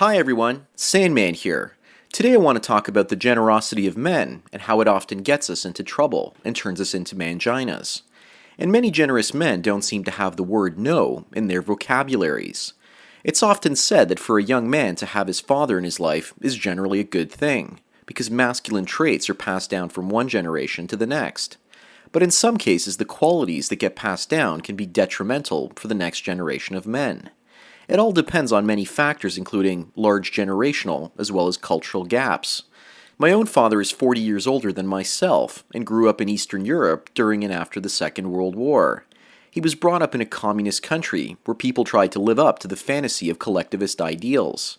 Hi everyone, Sandman here. Today I want to talk about the generosity of men and how it often gets us into trouble and turns us into manginas. And many generous men don't seem to have the word no in their vocabularies. It's often said that for a young man to have his father in his life is generally a good thing, because masculine traits are passed down from one generation to the next. But in some cases, the qualities that get passed down can be detrimental for the next generation of men. It all depends on many factors, including large generational as well as cultural gaps. My own father is 40 years older than myself and grew up in Eastern Europe during and after the Second World War. He was brought up in a communist country where people tried to live up to the fantasy of collectivist ideals.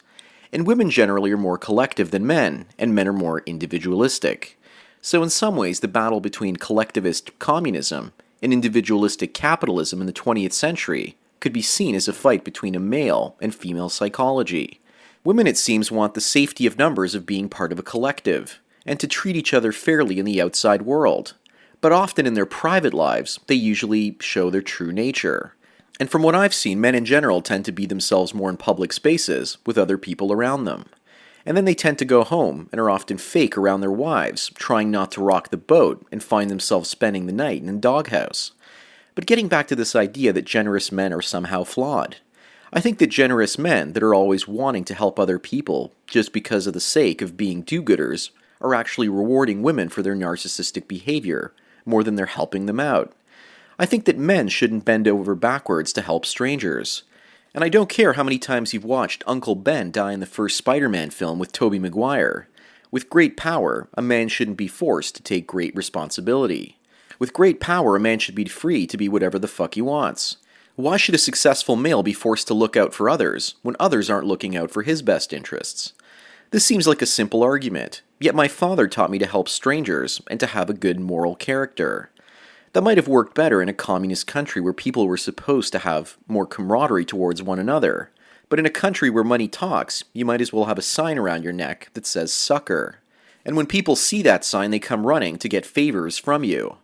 And women generally are more collective than men, and men are more individualistic. So, in some ways, the battle between collectivist communism and individualistic capitalism in the 20th century could be seen as a fight between a male and female psychology. Women, it seems, want the safety of numbers of being part of a collective, and to treat each other fairly in the outside world. But often in their private lives, they usually show their true nature. And from what I've seen, men in general tend to be themselves more in public spaces with other people around them. And then they tend to go home and are often fake around their wives, trying not to rock the boat and find themselves spending the night in a doghouse. But getting back to this idea that generous men are somehow flawed, I think that generous men that are always wanting to help other people just because of the sake of being do gooders are actually rewarding women for their narcissistic behavior more than they're helping them out. I think that men shouldn't bend over backwards to help strangers. And I don't care how many times you've watched Uncle Ben die in the first Spider Man film with Tobey Maguire. With great power, a man shouldn't be forced to take great responsibility. With great power, a man should be free to be whatever the fuck he wants. Why should a successful male be forced to look out for others when others aren't looking out for his best interests? This seems like a simple argument, yet my father taught me to help strangers and to have a good moral character. That might have worked better in a communist country where people were supposed to have more camaraderie towards one another. But in a country where money talks, you might as well have a sign around your neck that says sucker. And when people see that sign, they come running to get favors from you.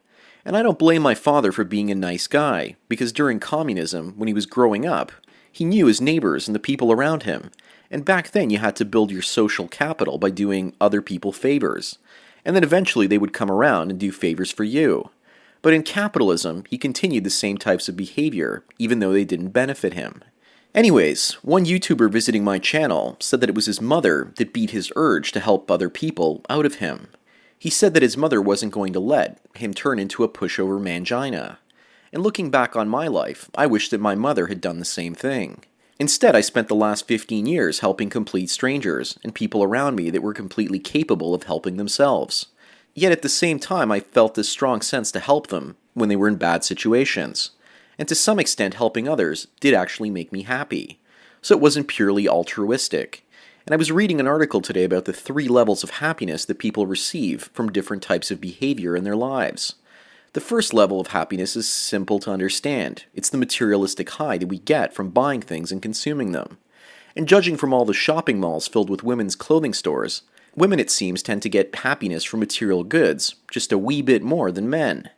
And I don't blame my father for being a nice guy, because during communism, when he was growing up, he knew his neighbors and the people around him. And back then, you had to build your social capital by doing other people favors. And then eventually they would come around and do favors for you. But in capitalism, he continued the same types of behavior, even though they didn't benefit him. Anyways, one YouTuber visiting my channel said that it was his mother that beat his urge to help other people out of him. He said that his mother wasn't going to let him turn into a pushover mangina. And looking back on my life, I wish that my mother had done the same thing. Instead, I spent the last 15 years helping complete strangers and people around me that were completely capable of helping themselves. Yet at the same time, I felt this strong sense to help them when they were in bad situations. And to some extent, helping others did actually make me happy. So it wasn't purely altruistic. And I was reading an article today about the three levels of happiness that people receive from different types of behavior in their lives. The first level of happiness is simple to understand it's the materialistic high that we get from buying things and consuming them. And judging from all the shopping malls filled with women's clothing stores, women, it seems, tend to get happiness from material goods just a wee bit more than men.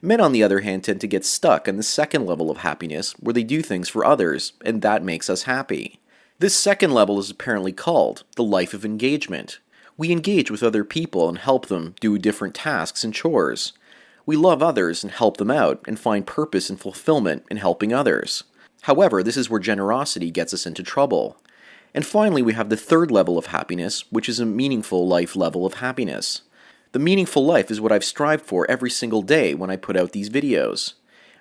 Men, on the other hand, tend to get stuck in the second level of happiness, where they do things for others, and that makes us happy. This second level is apparently called the life of engagement. We engage with other people and help them do different tasks and chores. We love others and help them out and find purpose and fulfillment in helping others. However, this is where generosity gets us into trouble. And finally, we have the third level of happiness, which is a meaningful life level of happiness. The meaningful life is what I've strived for every single day when I put out these videos.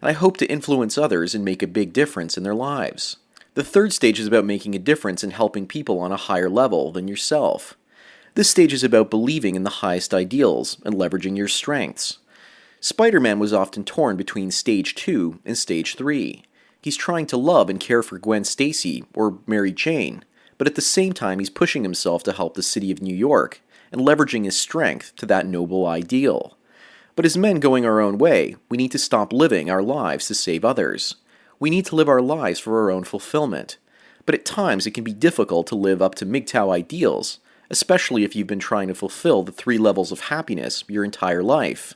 And I hope to influence others and make a big difference in their lives. The third stage is about making a difference and helping people on a higher level than yourself. This stage is about believing in the highest ideals and leveraging your strengths. Spider Man was often torn between stage 2 and stage 3. He's trying to love and care for Gwen Stacy or Mary Jane, but at the same time, he's pushing himself to help the city of New York and leveraging his strength to that noble ideal. But as men going our own way, we need to stop living our lives to save others. We need to live our lives for our own fulfillment. But at times it can be difficult to live up to MGTOW ideals, especially if you've been trying to fulfill the three levels of happiness your entire life.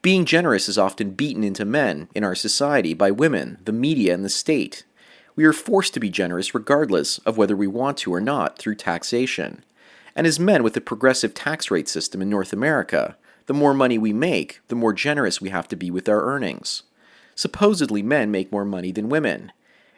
Being generous is often beaten into men in our society by women, the media, and the state. We are forced to be generous regardless of whether we want to or not through taxation. And as men with the progressive tax rate system in North America, the more money we make, the more generous we have to be with our earnings. Supposedly, men make more money than women.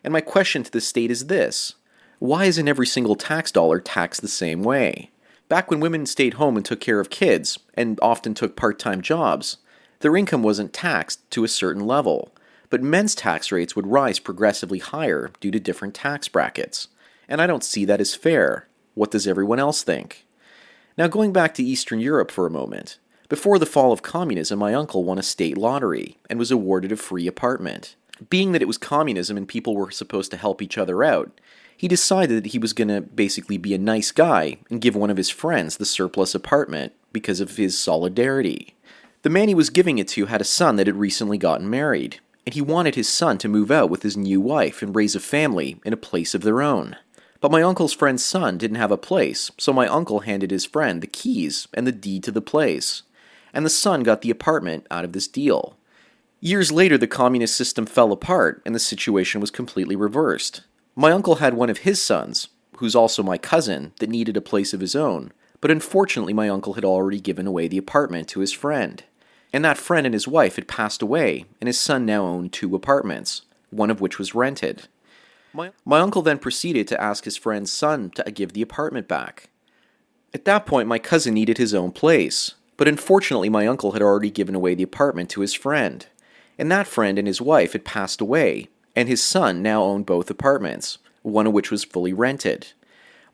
And my question to the state is this Why isn't every single tax dollar taxed the same way? Back when women stayed home and took care of kids, and often took part time jobs, their income wasn't taxed to a certain level, but men's tax rates would rise progressively higher due to different tax brackets. And I don't see that as fair. What does everyone else think? Now, going back to Eastern Europe for a moment. Before the fall of communism, my uncle won a state lottery and was awarded a free apartment. Being that it was communism and people were supposed to help each other out, he decided that he was going to basically be a nice guy and give one of his friends the surplus apartment because of his solidarity. The man he was giving it to had a son that had recently gotten married, and he wanted his son to move out with his new wife and raise a family in a place of their own. But my uncle's friend's son didn't have a place, so my uncle handed his friend the keys and the deed to the place. And the son got the apartment out of this deal. Years later, the communist system fell apart and the situation was completely reversed. My uncle had one of his sons, who's also my cousin, that needed a place of his own, but unfortunately, my uncle had already given away the apartment to his friend and that friend and his wife had passed away, and his son now owned two apartments, one of which was rented. My, my uncle then proceeded to ask his friend's son to give the apartment back. At that point, my cousin needed his own place, but unfortunately, my uncle had already given away the apartment to his friend, and that friend and his wife had passed away, and his son now owned both apartments, one of which was fully rented.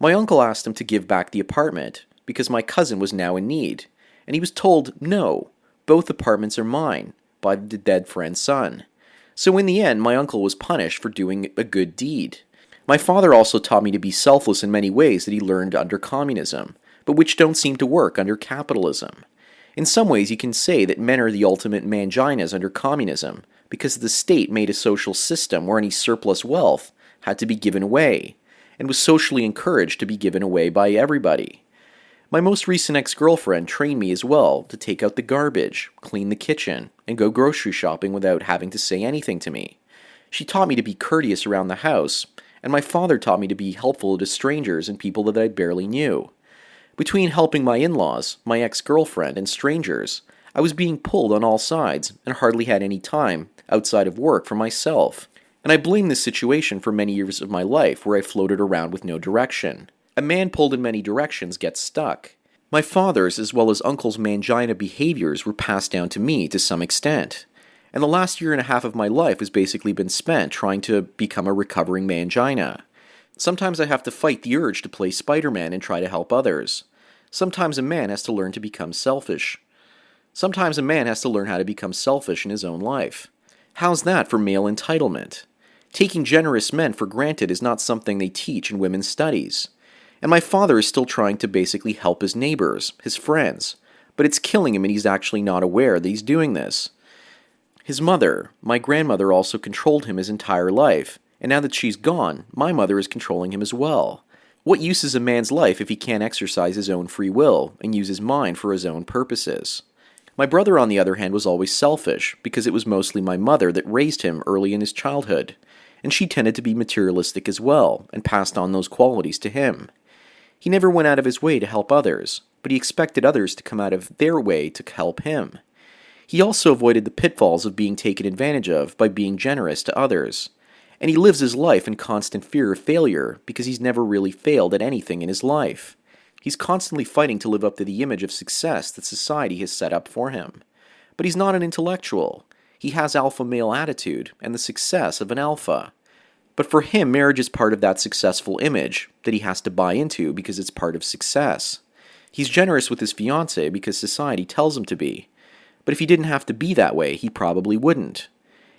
My uncle asked him to give back the apartment because my cousin was now in need, and he was told no, both apartments are mine, by the dead friend's son. So in the end, my uncle was punished for doing a good deed. My father also taught me to be selfless in many ways that he learned under communism, but which don't seem to work under capitalism. In some ways, you can say that men are the ultimate manginas under communism, because the state made a social system where any surplus wealth had to be given away, and was socially encouraged to be given away by everybody. My most recent ex girlfriend trained me as well to take out the garbage, clean the kitchen, and go grocery shopping without having to say anything to me. She taught me to be courteous around the house, and my father taught me to be helpful to strangers and people that I barely knew. Between helping my in laws, my ex girlfriend, and strangers, I was being pulled on all sides and hardly had any time outside of work for myself. And I blame this situation for many years of my life where I floated around with no direction. A man pulled in many directions gets stuck. My father's as well as uncle's mangina behaviors were passed down to me to some extent. And the last year and a half of my life has basically been spent trying to become a recovering mangina. Sometimes I have to fight the urge to play Spider Man and try to help others. Sometimes a man has to learn to become selfish. Sometimes a man has to learn how to become selfish in his own life. How's that for male entitlement? Taking generous men for granted is not something they teach in women's studies. And my father is still trying to basically help his neighbors, his friends, but it's killing him and he's actually not aware that he's doing this. His mother, my grandmother, also controlled him his entire life, and now that she's gone, my mother is controlling him as well. What use is a man's life if he can't exercise his own free will and use his mind for his own purposes? My brother, on the other hand, was always selfish because it was mostly my mother that raised him early in his childhood, and she tended to be materialistic as well and passed on those qualities to him. He never went out of his way to help others, but he expected others to come out of their way to help him. He also avoided the pitfalls of being taken advantage of by being generous to others. And he lives his life in constant fear of failure because he's never really failed at anything in his life. He's constantly fighting to live up to the image of success that society has set up for him. But he's not an intellectual. He has alpha male attitude and the success of an alpha. But for him, marriage is part of that successful image that he has to buy into because it's part of success. He's generous with his fiancée because society tells him to be. But if he didn't have to be that way, he probably wouldn't.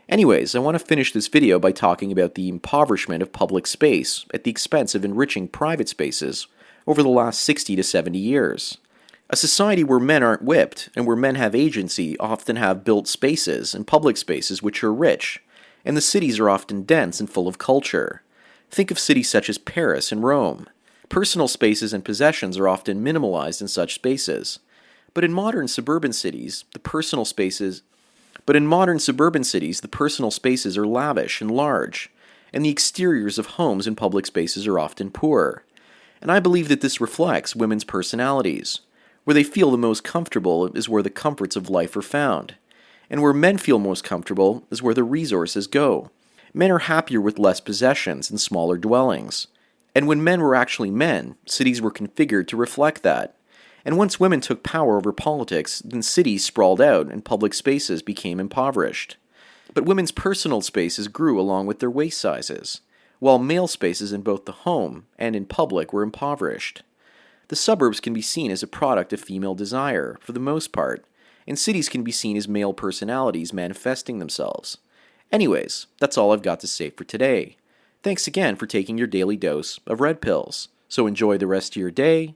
Anyways, I want to finish this video by talking about the impoverishment of public space at the expense of enriching private spaces over the last 60 to 70 years. A society where men aren't whipped and where men have agency often have built spaces and public spaces which are rich, and the cities are often dense and full of culture. Think of cities such as Paris and Rome. Personal spaces and possessions are often minimalized in such spaces. But in modern suburban cities, the personal spaces but in modern suburban cities, the personal spaces are lavish and large, and the exteriors of homes and public spaces are often poor. And I believe that this reflects women's personalities. Where they feel the most comfortable is where the comforts of life are found. And where men feel most comfortable is where the resources go. Men are happier with less possessions and smaller dwellings. And when men were actually men, cities were configured to reflect that. And once women took power over politics, then cities sprawled out and public spaces became impoverished. But women's personal spaces grew along with their waist sizes, while male spaces in both the home and in public were impoverished. The suburbs can be seen as a product of female desire, for the most part, and cities can be seen as male personalities manifesting themselves. Anyways, that's all I've got to say for today. Thanks again for taking your daily dose of red pills. So enjoy the rest of your day